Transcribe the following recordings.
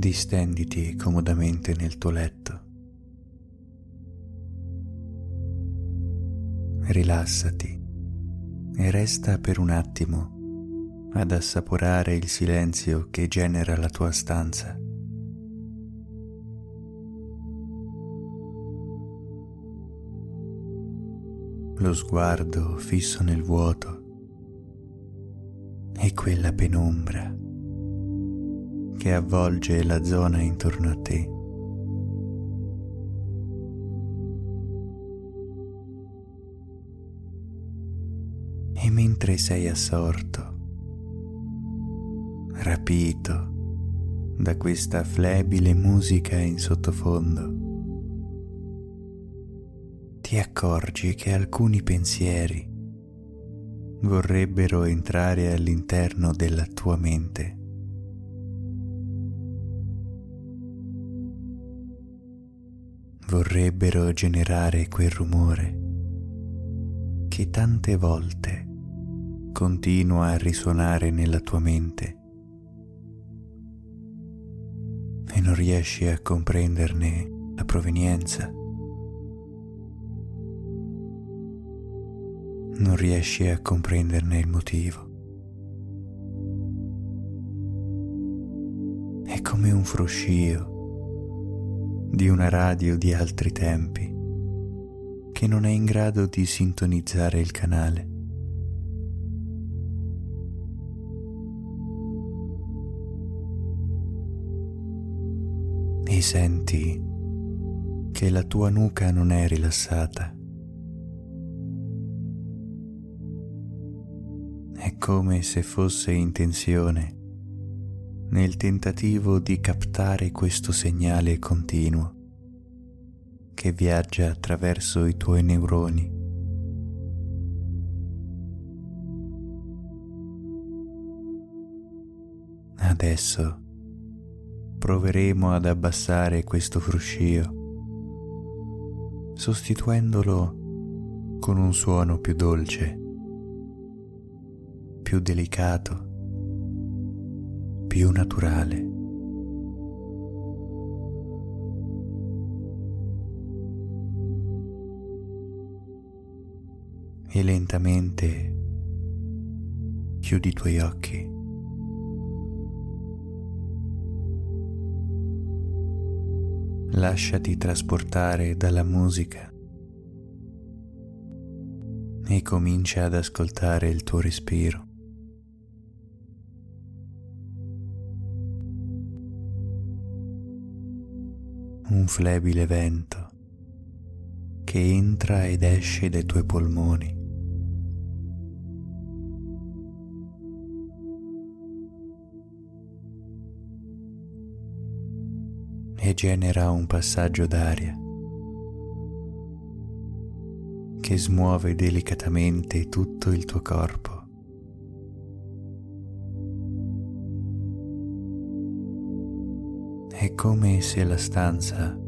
Distenditi comodamente nel tuo letto. Rilassati e resta per un attimo ad assaporare il silenzio che genera la tua stanza. Lo sguardo fisso nel vuoto e quella penombra che avvolge la zona intorno a te. E mentre sei assorto, rapito da questa flebile musica in sottofondo, ti accorgi che alcuni pensieri vorrebbero entrare all'interno della tua mente. Vorrebbero generare quel rumore che tante volte continua a risuonare nella tua mente e non riesci a comprenderne la provenienza. non riesci a comprenderne il motivo. È come un fruscio di una radio di altri tempi che non è in grado di sintonizzare il canale. E senti che la tua nuca non è rilassata come se fosse intenzione nel tentativo di captare questo segnale continuo che viaggia attraverso i tuoi neuroni. Adesso proveremo ad abbassare questo fruscio, sostituendolo con un suono più dolce più delicato, più naturale. E lentamente chiudi i tuoi occhi. Lasciati trasportare dalla musica e comincia ad ascoltare il tuo respiro. Flebile vento che entra ed esce dai tuoi polmoni. E genera un passaggio d'aria che smuove delicatamente tutto il tuo corpo. È come se la stanza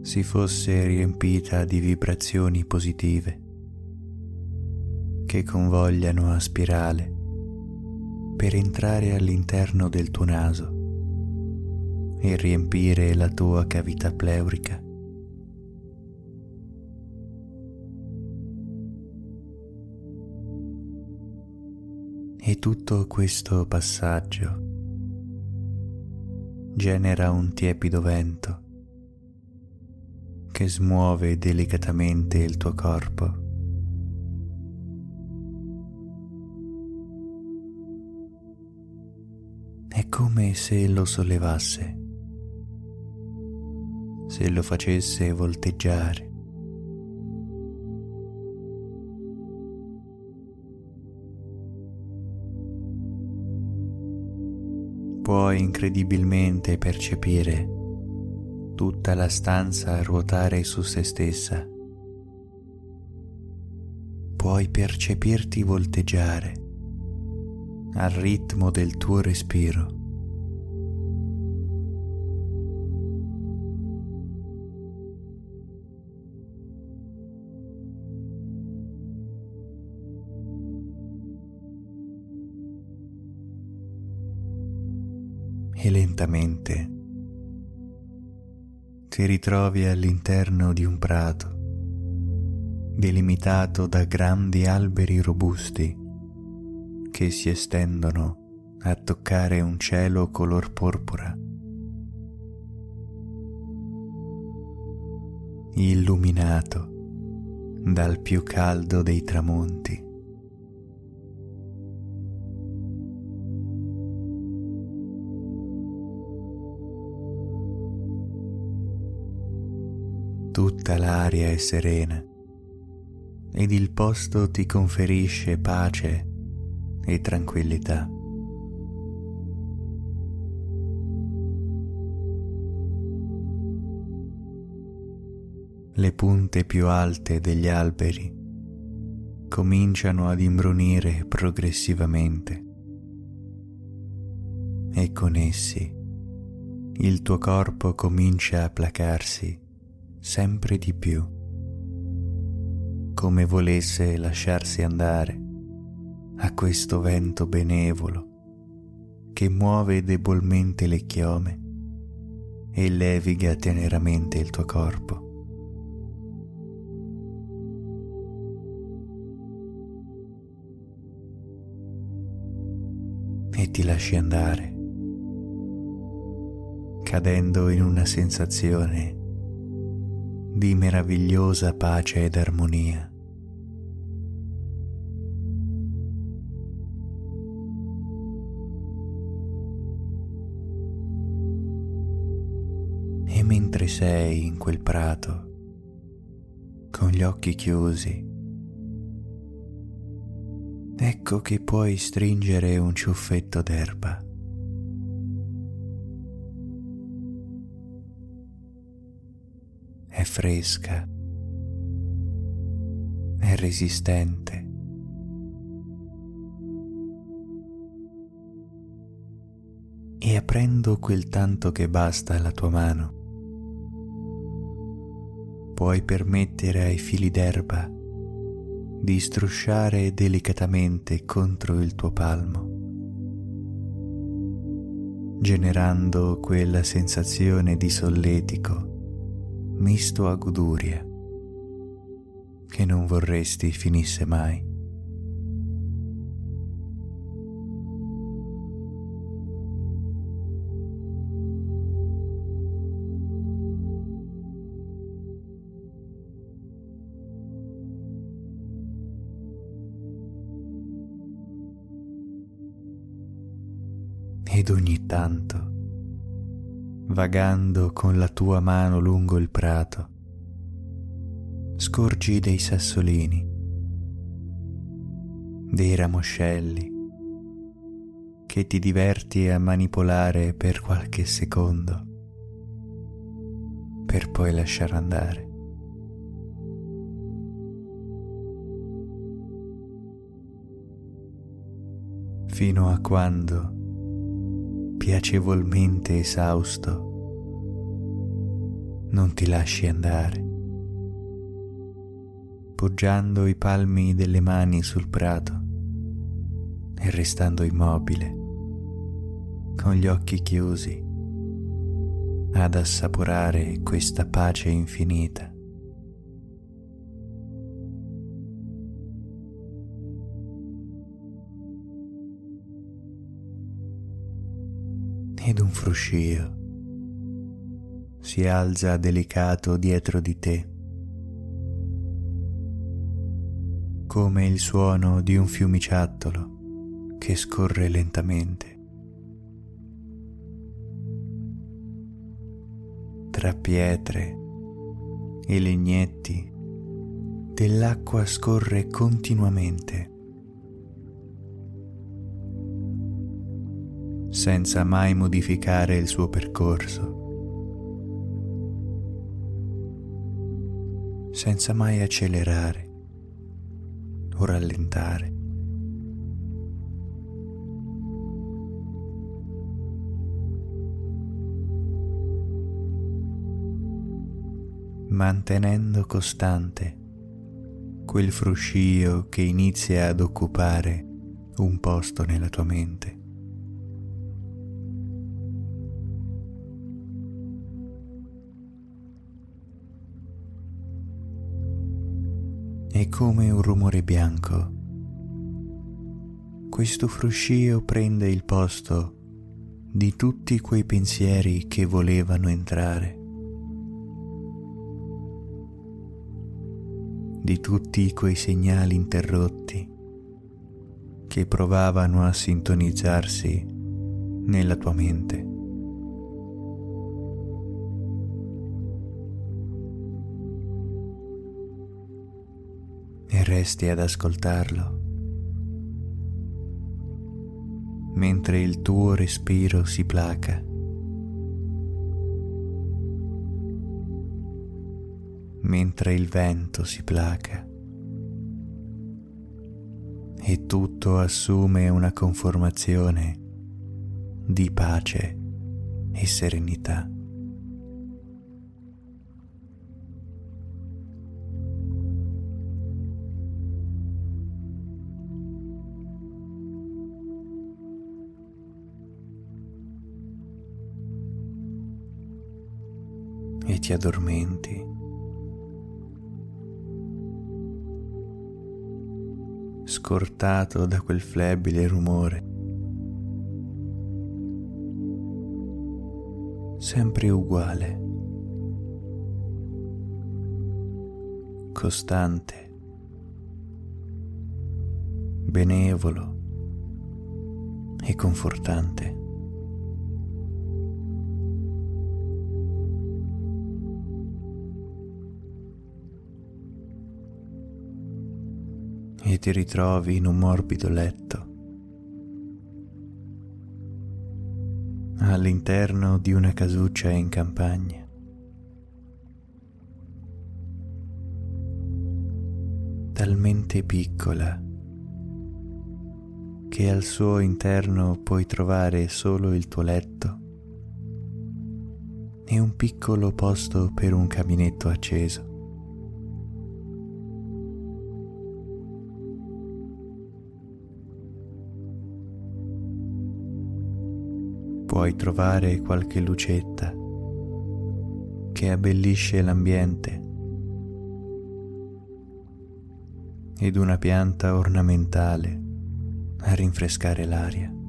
si fosse riempita di vibrazioni positive che convogliano a spirale per entrare all'interno del tuo naso e riempire la tua cavità pleurica. E tutto questo passaggio genera un tiepido vento che smuove delicatamente il tuo corpo. È come se lo sollevasse, se lo facesse volteggiare. Puoi incredibilmente percepire tutta la stanza ruotare su se stessa. Puoi percepirti volteggiare al ritmo del tuo respiro. E lentamente ti ritrovi all'interno di un prato delimitato da grandi alberi robusti che si estendono a toccare un cielo color porpora, illuminato dal più caldo dei tramonti. Tutta l'aria è serena ed il posto ti conferisce pace e tranquillità. Le punte più alte degli alberi cominciano ad imbrunire progressivamente e con essi il tuo corpo comincia a placarsi sempre di più, come volesse lasciarsi andare a questo vento benevolo che muove debolmente le chiome e leviga teneramente il tuo corpo. E ti lasci andare, cadendo in una sensazione di meravigliosa pace ed armonia. E mentre sei in quel prato, con gli occhi chiusi, ecco che puoi stringere un ciuffetto d'erba fresca, è resistente. E aprendo quel tanto che basta alla tua mano, puoi permettere ai fili d'erba di strusciare delicatamente contro il tuo palmo, generando quella sensazione di solletico misto a goduria che non vorresti finisse mai. Ed ogni tanto vagando con la tua mano lungo il prato, scorgi dei sassolini, dei ramoscelli che ti diverti a manipolare per qualche secondo, per poi lasciare andare. Fino a quando piacevolmente esausto, non ti lasci andare, poggiando i palmi delle mani sul prato e restando immobile, con gli occhi chiusi, ad assaporare questa pace infinita. Ed un fruscio. Si alza delicato dietro di te, come il suono di un fiumiciattolo che scorre lentamente. Tra pietre e legnetti dell'acqua scorre continuamente senza mai modificare il suo percorso, senza mai accelerare o rallentare. mantenendo costante quel fruscio che inizia ad occupare un posto nella tua mente. È come un rumore bianco. Questo fruscio prende il posto di tutti quei pensieri che volevano entrare, di tutti quei segnali interrotti che provavano a sintonizzarsi nella tua mente. Resti ad ascoltarlo mentre il tuo respiro si placa. mentre il vento si placa e tutto assume una conformazione di pace e serenità. Ti addormenti. scortato da quel flebile rumore. sempre uguale, costante, benevolo e confortante. E ti ritrovi in un morbido letto all'interno di una casuccia in campagna. talmente piccola che al suo interno puoi trovare solo il tuo letto e un piccolo posto per un caminetto acceso. Puoi trovare qualche lucetta che abbellisce l'ambiente ed una pianta ornamentale a rinfrescare l'aria.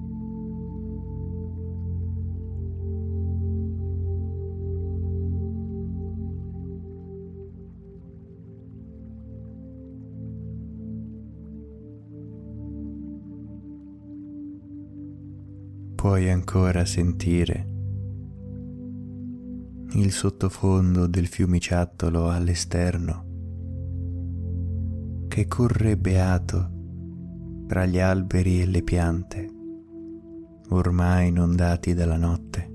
Puoi ancora sentire il sottofondo del fiumiciattolo all'esterno che corre beato tra gli alberi e le piante, ormai inondati dalla notte.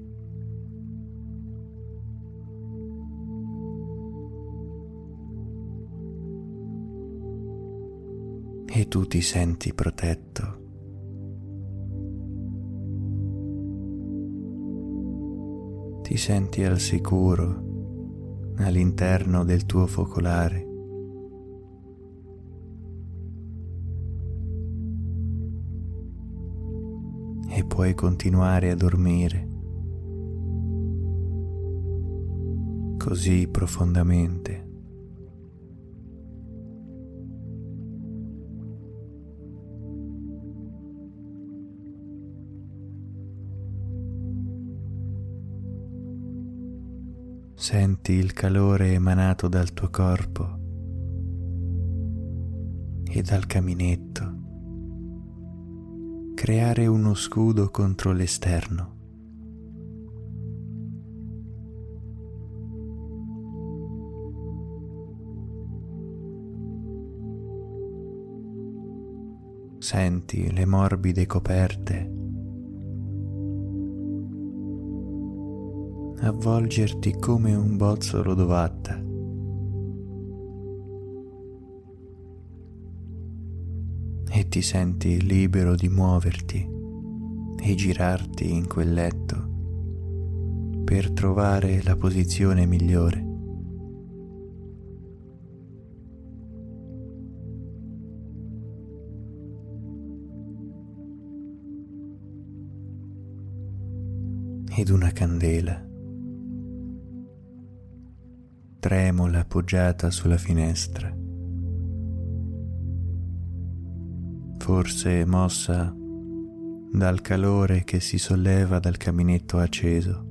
E tu ti senti protetto ti senti al sicuro all'interno del tuo focolare. E puoi continuare a dormire così profondamente. Senti il calore emanato dal tuo corpo e dal caminetto creare uno scudo contro l'esterno. Senti le morbide coperte avvolgerti come un bozzolo d'ovatta. E ti senti libero di muoverti e girarti in quel letto per trovare la posizione migliore. ed una candela tremola appoggiata sulla finestra forse mossa dal calore che si solleva dal caminetto acceso.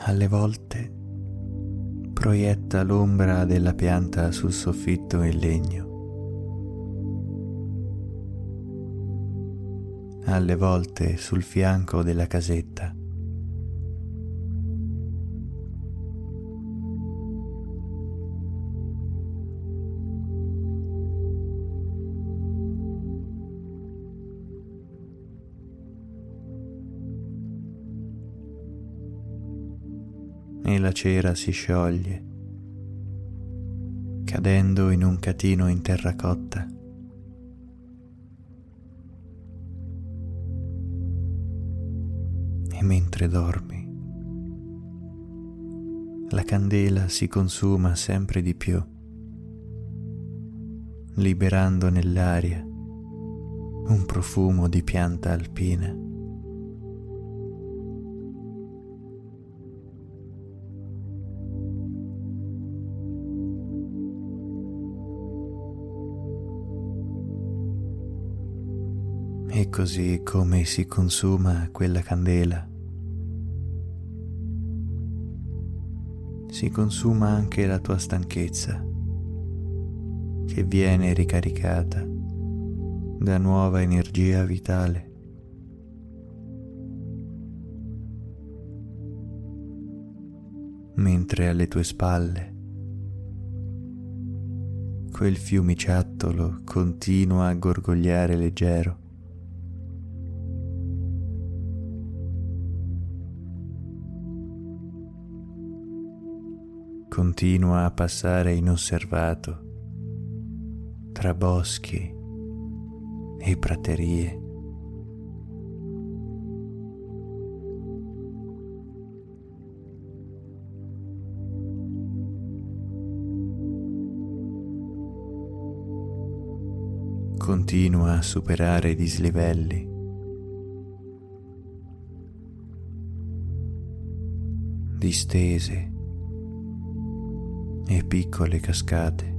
Alle volte proietta l'ombra della pianta sul soffitto in legno. Alle volte sul fianco della casetta. e la cera si scioglie, cadendo in un catino in terracotta. Mentre dormi, la candela si consuma sempre di più, liberando nell'aria un profumo di pianta alpina. E così come si consuma quella candela, si consuma anche la tua stanchezza, che viene ricaricata da nuova energia vitale. Mentre alle tue spalle quel fiumiciattolo continua a gorgogliare leggero. Continua a passare inosservato tra boschi e praterie. Continua a superare i dislivelli. distese e piccole cascate,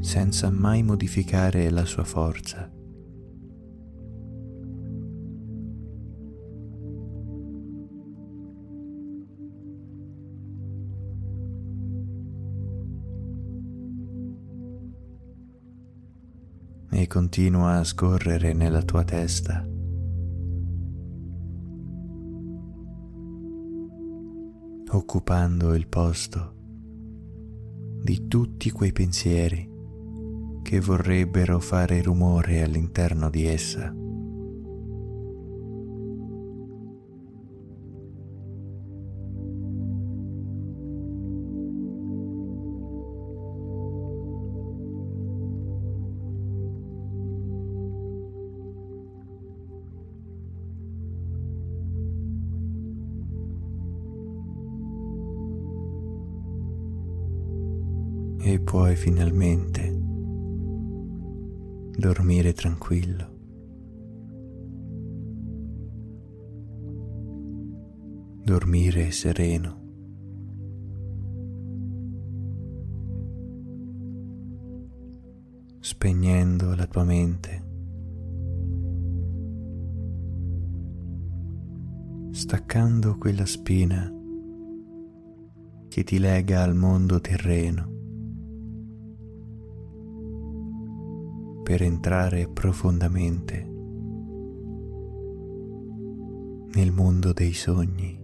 senza mai modificare la sua forza. E continua a scorrere nella tua testa occupando il posto di tutti quei pensieri che vorrebbero fare rumore all'interno di essa. E puoi finalmente dormire tranquillo. Dormire sereno. Spegnendo la tua mente. Staccando quella spina che ti lega al mondo terreno per entrare profondamente nel mondo dei sogni.